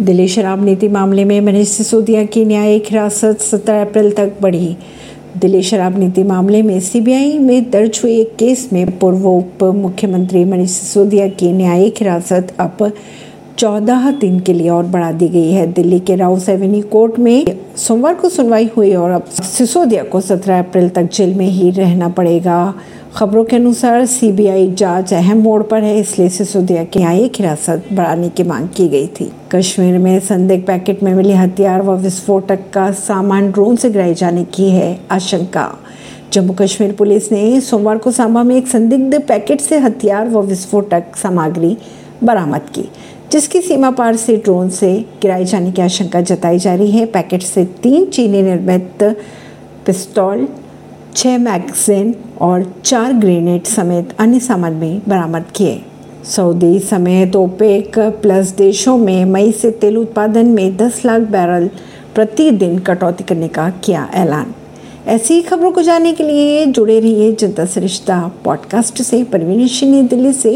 दिल्ली शराब नीति मामले में मनीष सिसोदिया की न्यायिक हिरासत 17 अप्रैल तक बढ़ी। दिल्ली शराब नीति मामले में सीबीआई में दर्ज हुए एक केस में पूर्व उप मुख्यमंत्री मनीष सिसोदिया की न्यायिक हिरासत अब चौदह दिन के लिए और बढ़ा दी गई है। दिल्ली के राउस एवेन्यू कोर्ट में सोमवार को सुनवाई हुई और अब सिसोदिया को 17 अप्रैल तक जेल में ही रहना पड़ेगा। खबरों के अनुसार सीबीआई जाँच अहम मोड़ पर है, इसलिए सिसोदिया की न्यायिक हिरासत बढ़ाने की मांग की गई थी। कश्मीर में संदिग्ध पैकेट में मिले हथियार व विस्फोटक का सामान ड्रोन से गिराए जाने की है आशंका। जम्मू कश्मीर पुलिस ने सोमवार को सांबा में एक संदिग्ध पैकेट से हथियार व विस्फोटक सामग्री बरामद की। जिसकी सीमा पार से ड्रोन से गिराए जाने की आशंका जताई जा रही है। पैकेट से तीन चीनी निर्मित पिस्तौल छः मैगजीन और चार ग्रेनेड समेत अन्य सामान भी बरामद किए। सऊदी समेत ओपेक प्लस देशों में मई से तेल उत्पादन में 10 लाख बैरल प्रतिदिन कटौती करने का किया ऐलान। ऐसी ही खबरों को जानने के लिए जुड़े रहिए जनता सरिश्ता पॉडकास्ट से। परवीन दिल्ली से